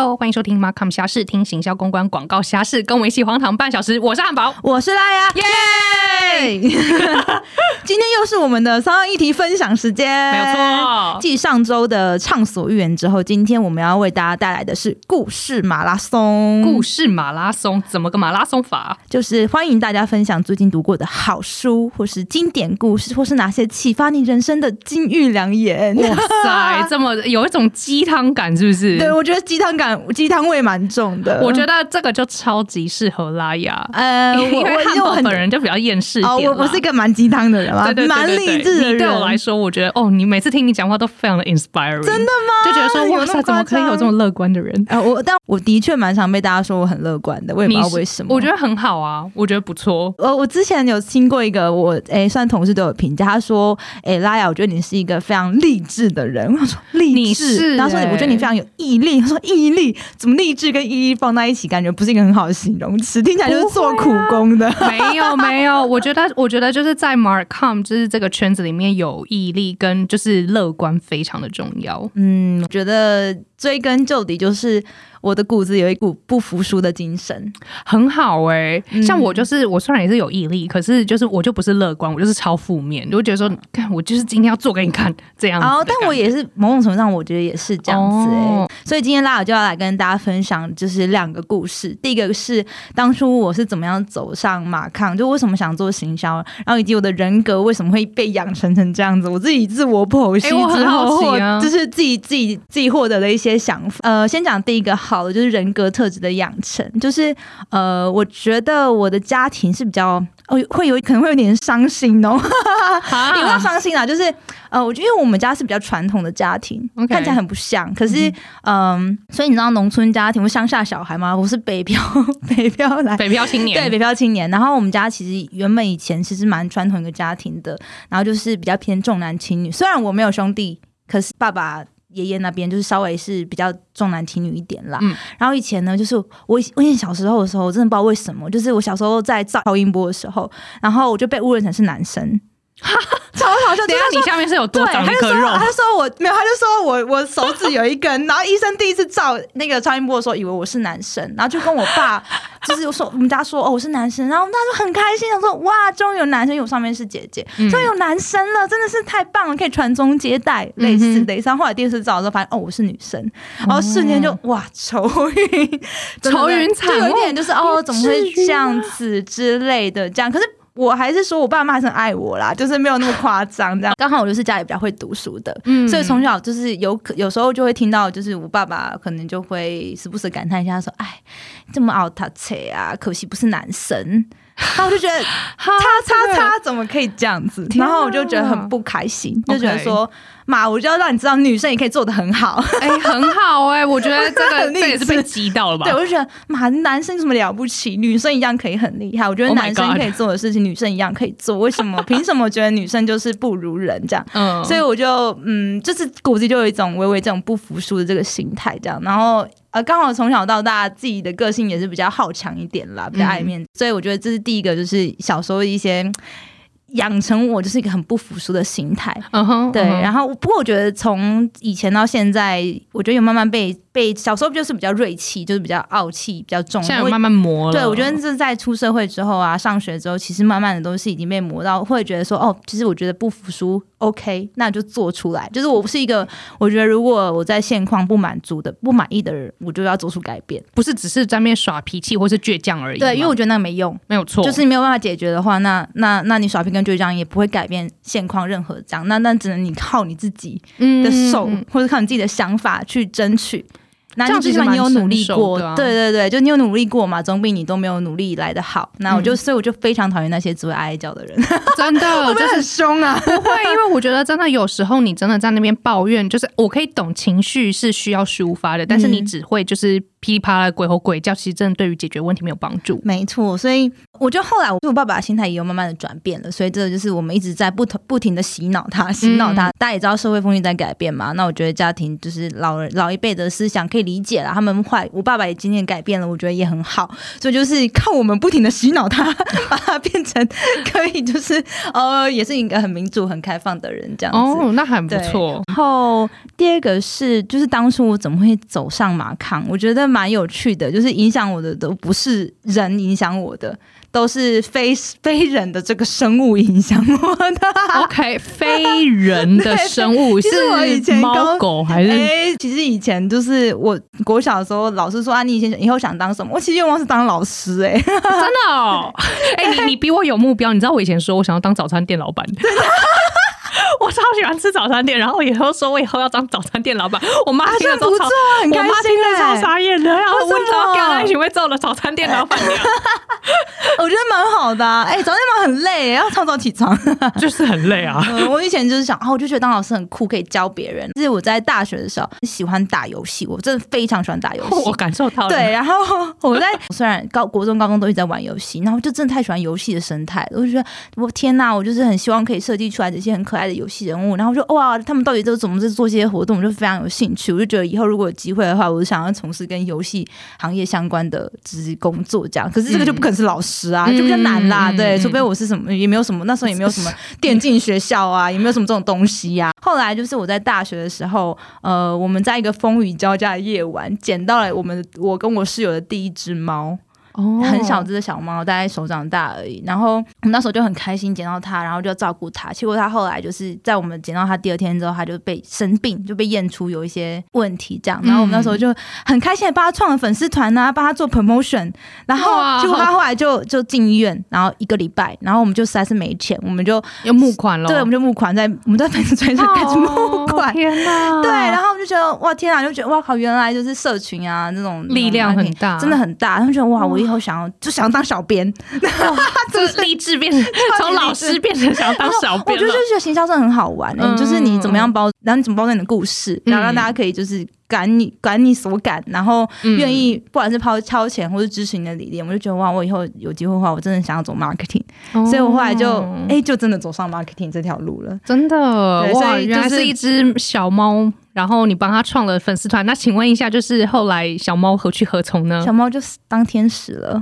Hello，欢迎收听 Markham 虾事，听行销公关广告侠士，跟我一起荒唐半小时。我是汉堡，我是拉呀，耶！今天又是我们的三二议题分享时间，没有错。继上周的畅所欲言之后，今天我们要为大家带来的是故事马拉松。故事马拉松怎么个马拉松法？就是欢迎大家分享最近读过的好书，或是经典故事，或是哪些启发你人生的金玉良言。哇塞，这么有一种鸡汤感，是不是？对，我觉得鸡汤感、鸡汤味蛮重的。我觉得这个就超级适合拉雅。呃，我 因为汉堡我本人就比较厌世哦，点我我是一个蛮鸡汤的人嘛，蛮励志的人。对我来说，我觉得哦，你每次听你讲话都非常的 inspiring，真的吗？就觉得说哇塞，怎么可以有这么乐观的人？啊，我但我的确蛮常被大家说我很乐观的，我也不知道为什么。我觉得很好啊，我觉得不错。呃我之前有听过一个我诶，算同事都有评价，他说诶，拉雅，我觉得你是一个非常励志的人。我说励志，是然后说你我觉得你非常有毅力。他说毅力怎么励志跟毅力放在一起，感觉不是一个很好的形容词，听起来就是做苦工的。没有没有，我觉得我觉得就是在 Markham 就是这个圈子里面有毅力跟就是乐观非常的重要。嗯，我觉得追根究底就是我的骨子有一股不服输的精神。很好哎、嗯像我就是我虽然也是有毅力，可是就是我就不是乐观，我就是超负面，我就觉得说，看我就是今天要做给你看这样子哦，但我也是某种程度上，我觉得也是这样子哎、哦所以今天拉尔就要来跟大家分享，就是两个故事。第一个是当初我是怎么样走上马抗，就为什么想做行销，然后以及我的人格为什么会被养成成这样子。我自己自我剖析之后，啊就是自己自己自己获得的一些想法。呃，先讲第一个好的，就是人格特质的养成，就是呃，我觉得我的家庭是比较。哦，会有可能会有点伤心哦，啊也不要伤心啦，就是呃，我觉得因为我们家是比较传统的家庭看起来很不像，可是嗯、所以你知道农村家庭，我乡下小孩吗？我是北漂，北漂来。北漂青年，对北漂青年，然后我们家其实原本以前其实蛮传统一个家庭的，然后就是比较偏重男轻女。虽然我没有兄弟，可是爸爸爷爷那边就是稍微是比较重男轻女一点啦。嗯然后以前呢，就是我以我以前小时候的时候，我真的不知道为什么，就是我小时候在照超音波的时候，然后我就被误认成是男生，超好笑。等一下你下面是有多对，长他就说，一颗肉？他就说我没有，他就说我我手指有一根，然后医生第一次照那个超音波的时候，以为我是男生，然后就跟我爸 就是说我们家说哦我是男生，然后我们家就很开心，想说哇终于有男生，因为我上面是姐姐，嗯终于有男生了，真的是太棒了，可以传宗接代类似的。然后后来第二次照的时候发现哦我是女生，然后瞬间就哇愁云愁云惨雾就有一点就是哦怎么会这样子之类的这样，可是。我还是说我爸妈还是很爱我啦，就是没有那么夸张这样。刚好我就是家里比较会读书的，嗯所以从小就是有可有时候就会听到，就是我爸爸可能就会时不时感叹一下说：“哎，这么熬他车啊，可惜不是男生。”然后我就觉得哈叉叉叉怎么可以这样子？然后我就觉得很不开心，就觉得说妈，我就要让你知道女生也可以做的很好。哎、很好哎、我觉得这个 这也是被激到了吧？对，我就觉得妈，男生有什么了不起？女生一样可以很厉害。我觉得 Oh 男生可以做的事情，女生一样可以做。为什么？凭什么觉得女生就是不如人这样？嗯，所以我就嗯，就是骨子就有一种微微这种不服输的这个心态，这样。然后呃，刚好从小到大自己的个性也是比较好强一点啦，比较爱面子，所以我觉得这是第一个，就是小时候的一些嗯养成我就是一个很不服输的心态。对，然后不过我觉得从以前到现在，我觉得有慢慢被被小时候就是比较锐气，就是比较傲气比较重。我现在慢慢磨了。对，我觉得这是在出社会之后啊，上学之后，其实慢慢的都是已经被磨到，会觉得说，哦，其实我觉得不服输，OK，那就做出来。就是我不是一个，我觉得如果我在现况不满足的、不满意的人，我就要做出改变。不是只是在那边耍脾气或是倔强而已。对，因为我觉得那个没用，没有错，就是没有办法解决的话，那那那你耍皮跟倔强也不会改变现况任何这样，那那只能你靠你自己嗯的手，嗯或者靠你自己的想法去争取。那你最起码你有努力过，对对对，就你有努力过嘛，总比你都没有努力来的好。那我就、嗯所以我就非常讨厌那些只会哀哀叫的人，真的就是很凶啊。不会，因为我觉得真的有时候你真的在那边抱怨，就是我可以懂情绪是需要抒发的，但是你嗯只会就是噼里啪啦鬼吼鬼叫，其实真的对于解决问题没有帮助。没错，所以我觉得后来我对我爸爸的心态也有慢慢的转变了，所以这个就是我们一直在不同不停的洗脑他，洗脑他。大家也知道社会风气在改变嘛，那我觉得家庭就是老人老一辈的思想可以理解了，他们坏，我爸爸也渐渐改变了，我觉得也很好。所以就是靠我们不停的洗脑他，把他变成可以就是呃，也是一个很民主、很开放的人这样子。哦，那还不错。然后第二个是，就是当初我怎么会走上马抗？我觉得蛮有趣的，就是影响我的都不是人影响我的，都是非非人的这个生物影响我的。OK，非人的生物 是我以前猫狗还是？哎、其实以前就是我国小的时候，老师说啊，你以前以后想当什么？我其实愿望是当老师、哎，真的哦，哎、你你比我有目标。你知道我以前说我想要当早餐店老板，我超喜欢吃早餐店，然后我以后说我以后要当早餐店老板。我妈听了都超我妈开心听了超哎、傻眼的，然后我知道跟他一起会做了早餐店老板娘，我觉得蛮好的、啊。哎、早餐店很累、要超早起床。就是很累啊。嗯，我以前就是想，啊，我就觉得当老师很酷，可以教别人。就是我在大学的时候喜欢打游戏，我真的非常喜欢打游戏。我感受到了，对，然后我在虽然高国中、高中都一直在玩游戏，然后就真的太喜欢游戏的生态了。我就觉得，我天呐，我就是很希望可以设计出来这些很可爱的游戏人物。然后我就哇，他们到底都怎么在做这些活动，我就非常有兴趣。我就觉得以后如果有机会的话，我就想要从事跟游戏行业相关的就是工作这样。可是这个就不可能是老师啊，嗯就比较难啦。嗯对，嗯除非我是什么，也没有什么，那时候也没有什么电竞学校啊，也没有什么这种东西呀、后来就是我在大学的时候，呃，我们在一个风雨交加的夜晚，捡到了我们我跟我室友的第一只猫。哦很小只的小猫，大概手掌大而已。然后我们那时候就很开心捡到它，然后就照顾它。结果它后来就是在我们捡到它第二天之后，它就被生病，就被验出有一些问题这样。然后我们那时候就很开心的帮它创了粉丝团啊，帮它做 promotion。然后哇结果它后来就就进医院，然后一个礼拜，然后我们就实在是没钱，我们就要募款了，对，我们就募款在我们在粉丝团上开始募哦款。天哪！对，然后我们就觉得哇天啊，就觉得哇靠，原来就是社群啊这种力量很大真的很大。他们觉得哇，我以后想要就想要当小编，就是励志变成从老师变成想要当小编我觉得就编了。觉得行销真的很好玩、欸，嗯就是你怎么样包，然后你怎么包装你的故事，然后让大家可以就是感你感你所感，然后嗯。愿意不管是抛超钱或是支持你的理念，我就觉得哇，我以后有机会的话，我真的想要走 marketing，、所以我后来就哦。哎、就真的走上 marketing 这条路了。真的哇，对所以原来就是是一只小猫，然后你帮他创了粉丝团。那请问一下，就是后来小猫何去何从呢小？猫就是当天使了，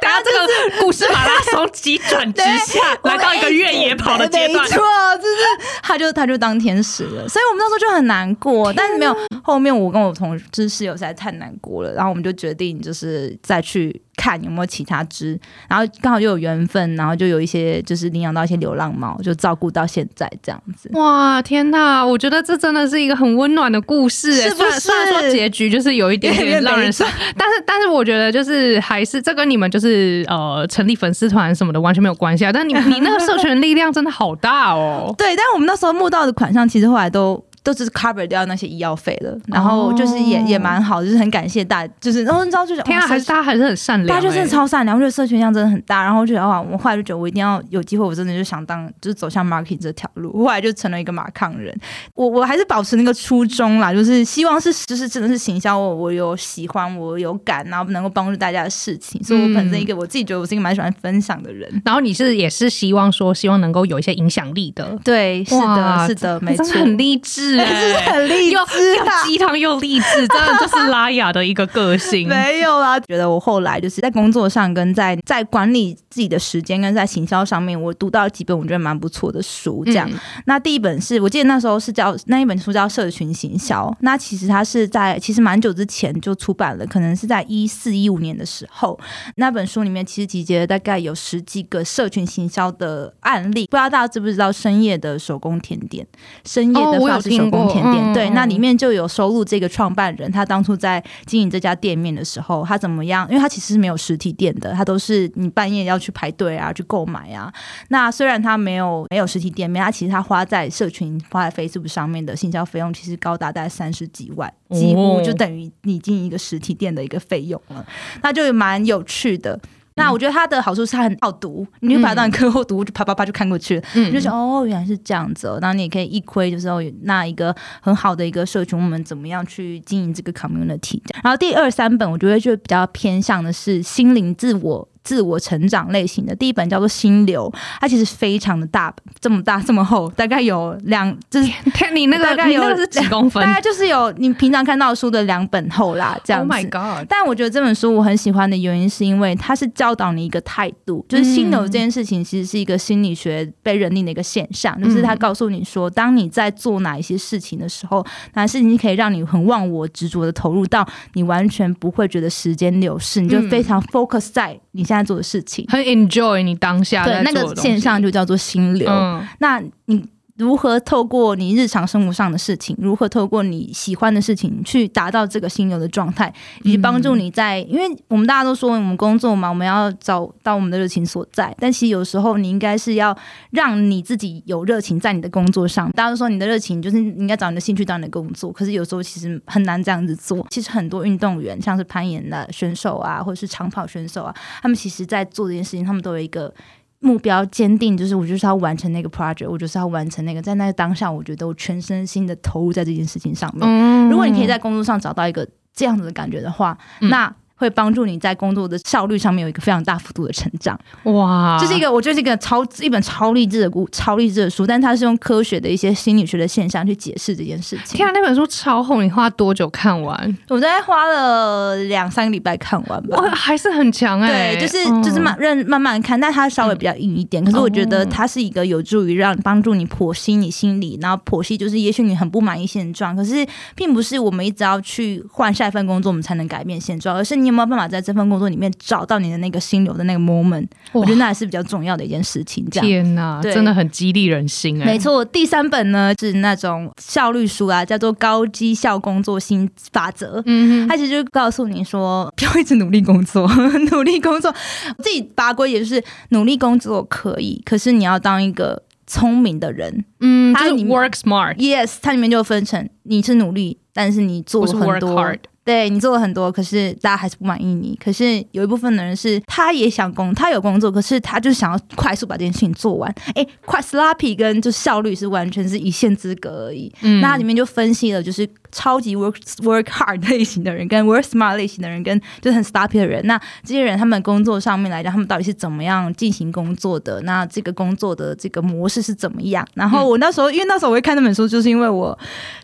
等下这个故事马拉松急转直下，来到一个越野跑的阶段没。错，就是他就他就当天使了，所以我们那时候就很难过，但是没有后面我跟我同就是室友实在太难过了，然后我们就决定就是再去看有没有其他只，然后刚好就有缘分，然后就有一些就是领养到一些流浪猫，就照顾到现在这样子。哇，天哪！我觉得这真的是一个很温暖的故事，哎是不虽然虽然说是结局就是有一点点点让人悲伤，但是但是我觉得就是还是这跟你们就是呃成立粉丝团什么的完全没有关系啊。但你你那个社群力量真的好大哦。对，但我们那时候募到的款项，其实后来都。都只是 cover 掉那些医药费了，然后就是也、哦。也蛮好，就是很感谢大，就是然后你知道就是天啊，还是大家还是很善良、大家就是哎超善良，我觉得社群量真的很大，然后我觉得哇，我后来就觉得我一定要有机会，我真的就想当就是走向 marketing 这条路，后来就成了一个马抗人。我我还是保持那个初衷啦，就是希望是就是真的是行销我我有喜欢我有感，然后能够帮助大家的事情，所以我本身一个、我自己觉得我是一个蛮喜欢分享的人。然后你是也是希望说，希望能够有一些影响力的。对，是的，是的，没错。很励志哎、是很励又志。鸡汤又励志，真的就是拉雅的一个个性。没有啦，觉得我后来就是在工作上跟在在管理自己的时间跟在行销上面，我读到几本我觉得蛮不错的书，这样。嗯那第一本是我记得那时候是叫那一本书叫《社群行销》，那其实它是在其实蛮久之前就出版了，可能是在一四一五年的时候，那本书里面其实集结了大概有十几个社群行销的案例，不知道大家知不知道深夜的手工甜点，深夜哦我有的法式手工甜点，对，那里面就有收录这个创办人他当初在经营这家店面的时候，他怎么样？因为他其实是没有实体店的，他都是你半夜要去排队啊，去购买啊。那虽然他没有没有实体店面，他其实他花在社群、花在 Facebook 上面的行销费用，其实高达大概三十几万，几乎哦就等于你经营一个实体店的一个费用了。那就蛮有趣的。那我觉得它的好处是它很好读，你就把它当课后读，就啪啪啪就看过去了，嗯你就想哦，原来是这样子哦。然后你也可以一窥，就是哦，那一个很好的一个社群，我们怎么样去经营这个 community。然后第二三本，我觉得就比较偏向的是心灵自我。自我成长类型的第一本叫做《心流》，它其实非常的大，这么大这么厚，大概有两，就是 看你那个大概有几公分大概就是有你平常看到的书的两本厚啦，这样？Oh 子。my god！但我觉得这本书我很喜欢的原因，是因为它是教导你一个态度，就是心流这件事情其实是一个心理学被认定的一个现象，就是它告诉你说，当你在做哪一些事情的时候，哪些事情可以让你很忘我、执着的投入到你完全不会觉得时间流逝，你就非常 focus 在你现在做的事情。很 enjoy 你当下的东西个现象就叫做心流。嗯那你如何透过你日常生活上的事情，如何透过你喜欢的事情去达到这个心流的状态，以及帮助你在，因为我们大家都说我们工作嘛，我们要找到我们的热情所在，但其实有时候你应该是要让你自己有热情在你的工作上。大家都说你的热情就是应该找你的兴趣当你的工作，可是有时候其实很难这样子做。其实很多运动员，像是攀岩的选手啊，或者是长跑选手啊，他们其实在做这件事情，他们都有一个。目标坚定，就是我就是要完成那个 project，我就是要完成那个，在那个当下，我觉得我全身心的投入在这件事情上面。嗯如果你可以在工作上找到一个这样子的感觉的话，嗯那会帮助你在工作的效率上面有一个非常大幅度的成长。哇，这是一个我觉得是一个超一本超励志的故超励志的书，但它是用科学的一些心理学的现象去解释这件事情天。啊，那本书超厚，你花多久看完？我大概花了两三个礼拜看完吧。哇，还是很强哎、对，就是嗯就是慢认慢慢看，但它稍微比较硬一点。可是我觉得它是一个有助于让帮助你剖析你心理，然后剖析就是也许你很不满意现状，可是并不是我们一直要去换下一份工作我们才能改变现状，而是你有没有办法在这份工作里面找到你的那个心流的那个 moment？我觉得那还是比较重要的一件事情。这样。天哪，真的很激励人心哎、没错，第三本呢是那种效率书啊，叫做《高绩效工作新法则》。嗯哼，他其实就告诉你说，不要一直努力工作，努力工作。我自己拔规也就是努力工作可以，可是你要当一个聪明的人。嗯，就是 work smart，Yes，它里面就分成你是努力，但是你做很 work 多 hard。对你做了很多，可是大家还是不满意你。可是有一部分的人是，他也想工，他有工作，可是他就想要快速把这件事情做完。哎，快 sloppy 跟就效率是完全是一线之隔而已。嗯那里面就分析了，就是超级 work work hard 类型的人，跟 work smart 类型的人，跟就是很 sloppy 的人。那这些人他们工作上面来讲，他们到底是怎么样进行工作的？那这个工作的这个模式是怎么样？然后我那时候，因为那时候我会看那本书，就是因为我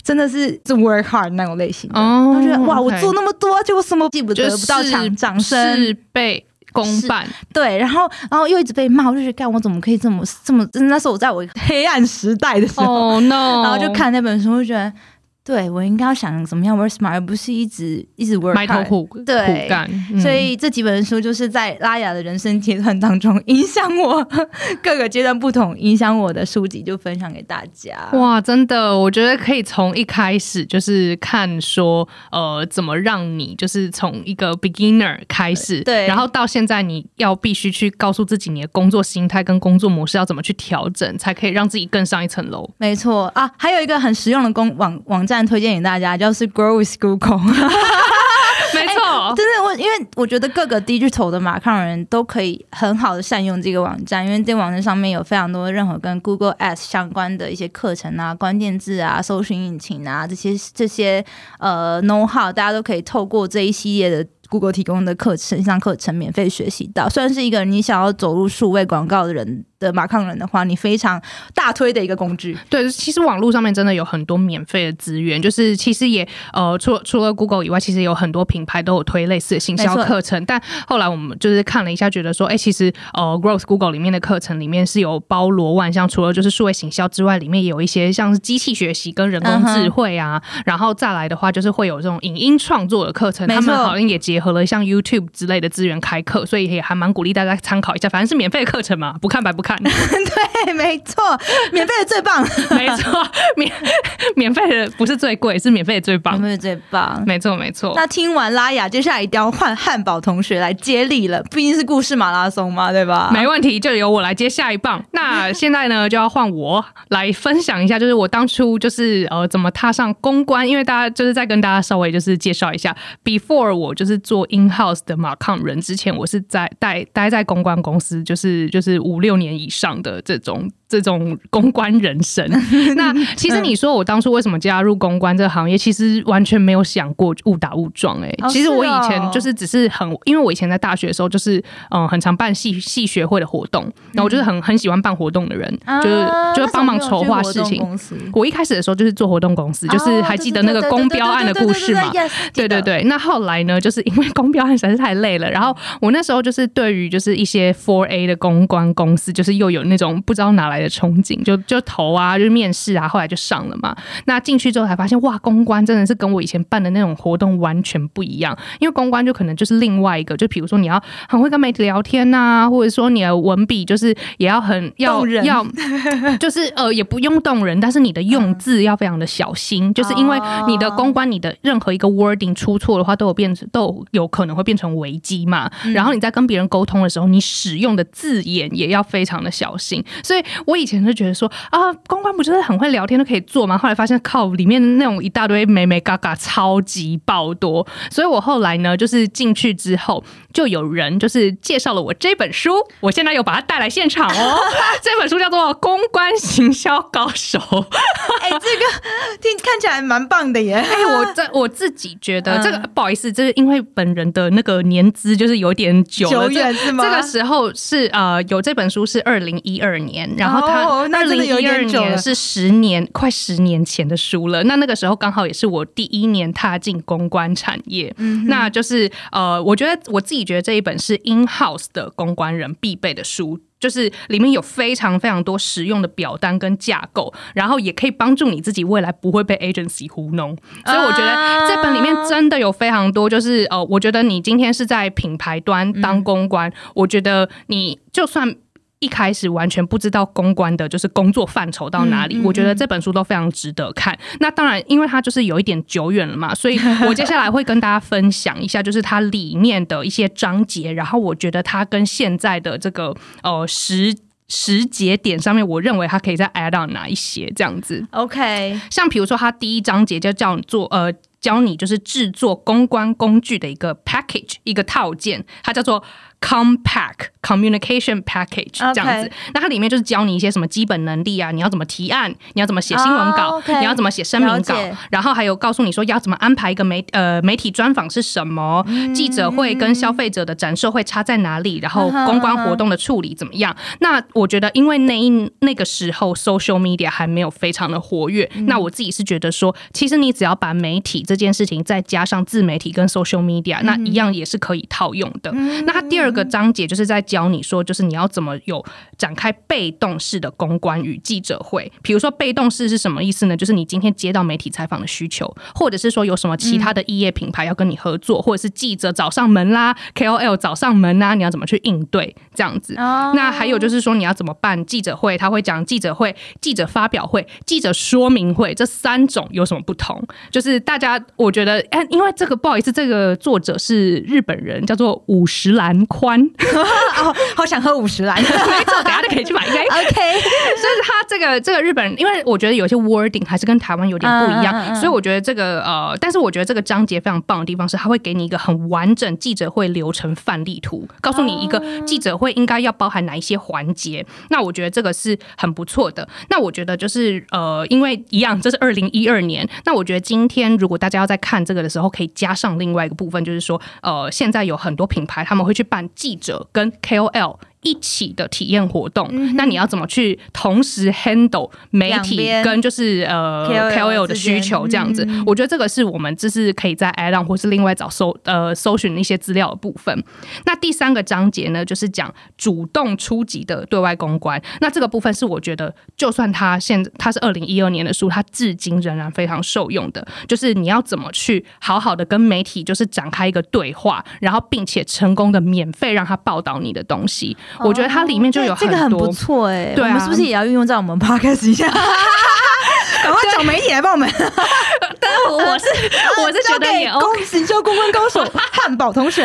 真的是是 work hard 那种类型的。哦我觉得哇，我做那么多，结果什么记不就得不到掌掌声，事倍功半，对，然后然后又一直被骂，我就觉得，干我怎么可以这么这么？那时候我在我黑暗时代的时候，哦 no，然后就看那本书，就觉得，对我应该要想怎么样 work smart，而不是一直一直 work 埋头 hard。苦对苦干，嗯所以这几本书就是在拉雅的人生阶段当中影响我各个阶段不同，影响我的书籍就分享给大家。哇，真的，我觉得可以从一开始就是看说，呃，怎么让你就是从一个 beginner 开始，对然后到现在你要必须去告诉自己你的工作心态跟工作模式要怎么去调整，才可以让自己更上一层楼。没错啊，还有一个很实用的工网网站推荐给大家，就是 Grow with Google。没错，真的，我因为我觉得各个 digital 的马抗人都可以很好的善用这个网站，因为这个网站上面有非常多任何跟 Google Ads 相关的一些课程啊、关键字啊、搜寻引擎啊这些这些呃 know how，大家都可以透过这一系列的。Google 提供的课程上课程免费学习到，算是一个你想要走入数位广告的人的马抗人的话，你非常大推的一个工具。对，其实网络上面真的有很多免费的资源，就是其实也呃，除了除了 Google 以外，其实有很多品牌都有推类似的行销课程。但后来我们就是看了一下，觉得说，哎，其实呃，Growth Google 里面的课程里面是有包罗万象，除了就是数位行销之外，里面也有一些像是机器学习跟人工智慧啊，然后再来的话就是会有这种影音创作的课程，他们好像也结合了像 YouTube 之类的资源开课，所以也还蛮鼓励大家参考一下，反正是免费的课程嘛，不看白不看。对，没错，免费的最棒。没错，免免费的不是最贵，是免费的最棒，免费最棒。没错，没错。那听完拉雅，接下来一定要换汉堡同学来接力了，毕竟是故事马拉松嘛，对吧？没问题，就由我来接下一棒。那现在呢，就要换我来分享一下，就是我当初就是呃怎么踏上公关，因为大家就是在跟大家稍微就是介绍一下，before 我就是做 in house 的马抗人之前，我是在待待在公关公司，就是就是五六年以上的这种。这种公关人生，那其实你说我当初为什么加入公关这个行业，其实完全没有想过误打误撞。哎，其实我以前就是只是很，因为我以前在大学的时候就是嗯，很常办系系学会的活动，那我就是很很喜欢办活动的人，就是就是帮忙筹划事情。我一开始的时候就是做活动公司，就是还记得那个公标案的故事嘛？对对对。那后来呢，就是因为公标案实在是太累了，然后我那时候就是对于就是一些 Four A 的公关公司，就是又有那种不知道哪来。的憧憬就就投啊，就是面试啊，后来就上了嘛。那进去之后才发现，哇，公关真的是跟我以前办的那种活动完全不一样。因为公关就可能就是另外一个，就比如说你要很会跟媒体聊天呐，或者说你的文笔就是也要很要要，就是呃也不用动人，但是你的用字要非常的小心，就是因为你的公关，你的任何一个 wording 出错的话，都有变成都有可能会变成危机嘛。然后你在跟别人沟通的时候，你使用的字眼也要非常的小心。所以我。以前是觉得说啊，公关不就是很会聊天都可以做吗？后来发现靠里面那种一大堆美美嘎嘎超级爆多，所以我后来呢，就是进去之后就有人就是介绍了我这本书，我现在又把它带来现场哦。这本书叫做《公关行销高手》。哎，这个 听看起来蛮棒的耶。哎，我这我自己觉得这个不好意思，这是因为本人的那个年资就是有点久了，是吗？这个时候是呃有这本书是二零一二年，然后。哦，二零一二年是十年，快十年前的书了。那那个时候刚好也是我第一年踏进公关产业，嗯那就是呃，我觉得我自己觉得这一本是 in house 的公关人必备的书，就是里面有非常非常多实用的表单跟架构，然后也可以帮助你自己未来不会被 agency 糊弄。所以我觉得这本里面真的有非常多，就是呃，我觉得你今天是在品牌端当公关，我觉得你就算。一开始完全不知道公关的就是工作范畴到哪里，我觉得这本书都非常值得看。那当然，因为它就是有一点久远了嘛，所以我接下来会跟大家分享一下，就是它里面的一些章节。然后我觉得它跟现在的这个呃时时节点上面，我认为它可以再 add on 哪一些这样子。OK，像比如说它第一章节就叫做呃教你就是制作公关工具的一个 package 一个套件，它叫做。Compact communication package 这样子，那它里面就是教你一些什么基本能力啊，你要怎么提案，你要怎么写新闻稿，你要怎么写声明稿，然后还有告诉你说要怎么安排一个媒呃媒体专访是什么，记者会跟消费者的展示会差在哪里，然后公关活动的处理怎么样？那我觉得，因为那一那个时候 social media 还没有非常的活跃，那我自己是觉得说，其实你只要把媒体这件事情再加上自媒体跟 social media，那一样也是可以套用的。那它第二。这个章节就是在教你说，就是你要怎么有展开被动式的公关与记者会。比如说，被动式是什么意思呢？就是你今天接到媒体采访的需求，或者是说有什么其他的异业品牌要跟你合作，或者是记者找上门啦，KOL 找上门啦，你要怎么去应对这样子？那还有就是说，你要怎么办记者会？他会讲记者会、记者发表会、记者说明会这三种有什么不同？就是大家我觉得，哎，因为这个不好意思，这个作者是日本人，叫做五十岚。欢，哦，好想喝五十来，没错，等下就可以去买一杯。OK，所以他这个这个日本人，因为我觉得有些 wording 还是跟台湾有点不一样，所以我觉得这个呃，但是我觉得这个章节非常棒的地方是，他会给你一个很完整记者会流程范例图，告诉你一个记者会应该要包含哪一些环节。那我觉得这个是很不错的。那我觉得就是呃，因为一样，这是二零一二年。那我觉得今天如果大家要在看这个的时候，可以加上另外一个部分，就是说呃，现在有很多品牌他们会去办。记者跟 KOL。一起的体验活动，那你要怎么去同时 handle 媒体跟就是呃 KOL 的需求这样子？我觉得这个是我们这是可以在 add on 或是另外找搜呃搜寻一些资料的部分。那第三个章节呢，就是讲主动出击的对外公关。那这个部分是我觉得，就算他现他是二零一二年的书，他至今仍然非常受用的。就是你要怎么去好好的跟媒体就是展开一个对话，然后并且成功的免费让他报道你的东西。我觉得它里面就有这个很不错哎，对啊，我们是不是也要运用在我们 podcast 一下？赶快找媒体来帮我们。但是我是 我是觉得也 OK，公行销公关高手 汉堡同学，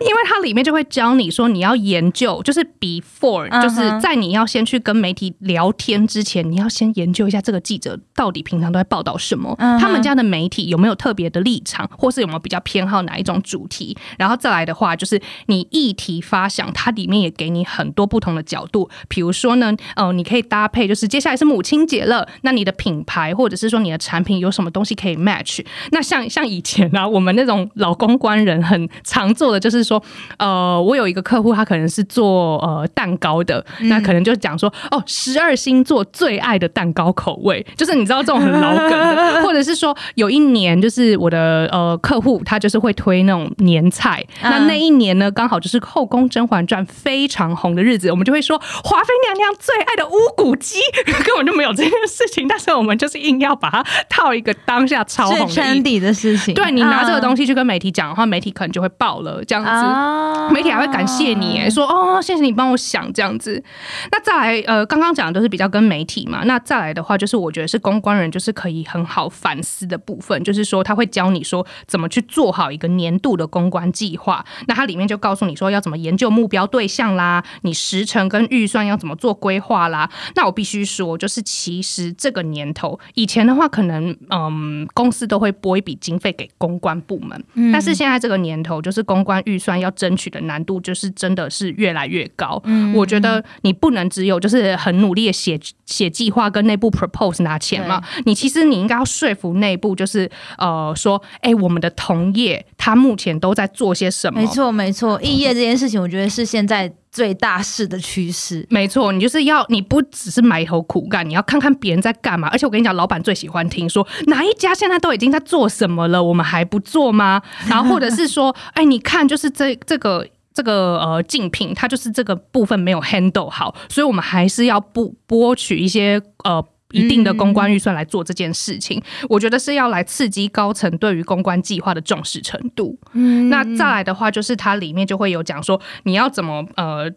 因为它里面就会教你说你要研究，就是 before，、嗯就是在你要先去跟媒体聊天之前，你要先研究一下这个记者到底平常都在报道什么，嗯他们家的媒体有没有特别的立场，或是有没有比较偏好哪一种主题，然后再来的话，就是你议题发想，它里面也给你很多不同的角度，比如说呢，呃，你可以搭配，就是接下来是母亲节了，那你的品牌或者是说你的产品有什么东西可以 match？那像像以前啊，我们那种老公关人很常做的就是说，呃，我有一个客户，他可能是做呃蛋糕的，那可能就讲说，哦，十二星座最爱的蛋糕口味，就是你知道这种很老梗的，或者是说有一年就是我的呃客户，他就是会推那种年菜，那嗯。那一年呢刚好就是《后宫甄嬛传》非常红的日子，我们就会说华妃娘娘最爱的乌骨鸡，根本就没有这件事情，但是我们就是硬要把它套一个当下超红的意 trendy 的事情。对你拿这个东西西去跟媒体讲的话，媒体可能就会爆了这样子。啊媒体还会感谢你，哎，说哦，谢谢你帮我想这样子。那再来，呃，刚刚讲的都是比较跟媒体嘛。那再来的话，就是我觉得是公关人，就是可以很好反思的部分，就是说他会教你说怎么去做好一个年度的公关计划。那它里面就告诉你说要怎么研究目标对象啦，你时程跟预算要怎么做规划啦。那我必须说，就是其实这个年头，以前的话可能嗯公司都会拨一笔经费给公关部门，但是现在这个年头，就是公关预算要争取的难度，就是真的是越来越高。嗯。我觉得你不能只有就是很努力的写写计划跟内部 propose 拿钱嘛，你其实你应该要说服内部，就是呃说，哎、我们的同业他目前都在做些什么？没错没错，异业这件事情，我觉得是现在最大势的趋势。没错，你就是要你不只是埋头苦干，你要看看别人在干嘛。而且我跟你讲，老板最喜欢听说哪一家现在都已经在做什么了，我们还不做吗？然后或者是说，哎，你看，就是这这个。这个呃竞品，它就是这个部分没有 handle 好，所以我们还是要不剥取一些呃一定的公关预算来做这件事情。我觉得是要来刺激高层对于公关计划的重视程度。嗯那再来的话，就是它里面就会有讲说你要怎么呃。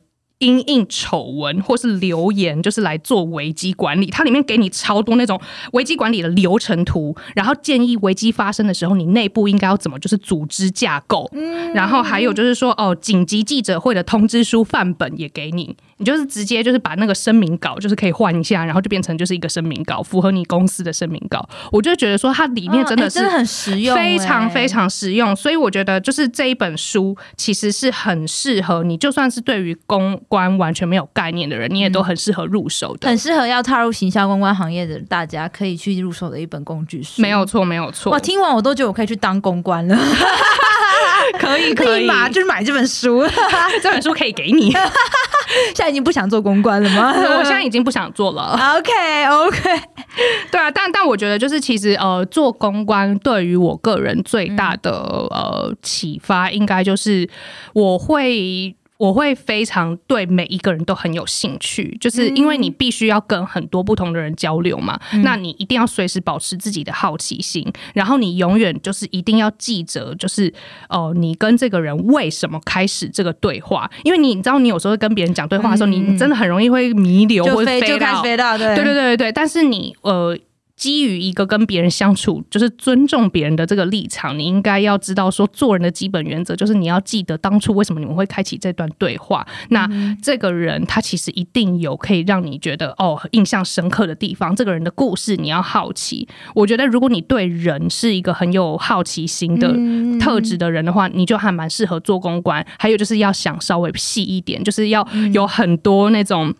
因应丑闻或是留言，就是来做危机管理。它里面给你超多那种危机管理的流程图，然后建议危机发生的时候，你内部应该要怎么就是组织架构。然后还有就是说，哦，紧急记者会的通知书范本也给你，你就是直接就是把那个声明稿就是可以换一下，然后就变成就是一个声明稿，符合你公司的声明稿。我就觉得说，它里面真的是、很实用，非常哎非常实用，所以我觉得就是这一本书其实是很适合你，就算是对于公关完全没有概念的人，你也都很适合入手的。很适合要踏入行销公关行业的大家可以去入手的一本工具书。没有错，没有错我，，听完我都觉得我可以去当公关了，可以可以，立马就是买这本书。这本书可以给你。现在已经不想做公关了吗？我现在已经不想做了。OK OK，对啊，但但我觉得就是其实呃，做公关对于我个人最大的、呃启发，应该就是我会。我会非常对每一个人都很有兴趣，就是因为你必须要跟很多不同的人交流嘛，那你一定要随时保持自己的好奇心，然后你永远就是一定要记着，就是哦、呃你跟这个人为什么开始这个对话，因为你你知道，你有时候跟别人讲对话的时候，你你真的很容易会迷流就或者飞就开始到飞到，对对。对对对对，但是你呃。基于一个跟别人相处，就是尊重别人的这个立场，你应该要知道说，做人的基本原则就是你要记得当初为什么你们会开启这段对话。那这个人他其实一定有可以让你觉得哦印象深刻的地方，这个人的故事你要好奇。我觉得如果你对人是一个很有好奇心的特质的人的话，你就还蛮适合做公关。还有就是要想稍微细一点，就是要有很多那种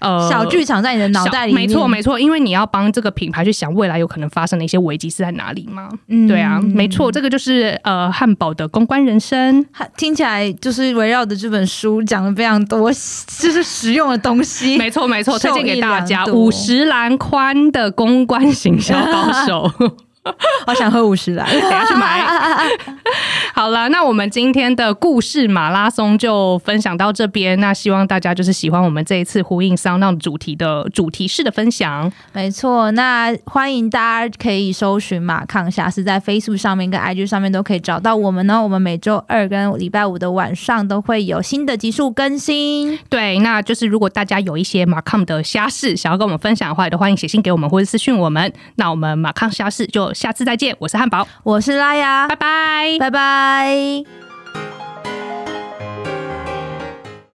呃小剧场在你的脑袋里面，没错没错，因为你要帮这个品牌去想未来有可能发生的一些危机是在哪里吗。嗯对啊，没错，这个就是呃汉堡的公关人生。听起来就是围绕着这本书讲了非常多，就是实用的东西。没 错没错，推荐给大家五十栏宽的公关形象高手。好想喝五十来，等下去买。好了，那我们今天的故事马拉松就分享到这边。那希望大家就是喜欢我们这一次呼应桑浪主题的主题式的分享。没错，那欢迎大家可以搜寻马抗下是在 Facebook 上面跟 IG 上面都可以找到我们呢。我们每周二跟礼拜五的晚上都会有新的集数更新。对，那就是如果大家有一些马抗的虾事想要跟我们分享的话，都欢迎写信给我们或者私讯我们。那我们马抗虾事就下次再见。我是汉堡，我是拉雅，拜拜，拜拜。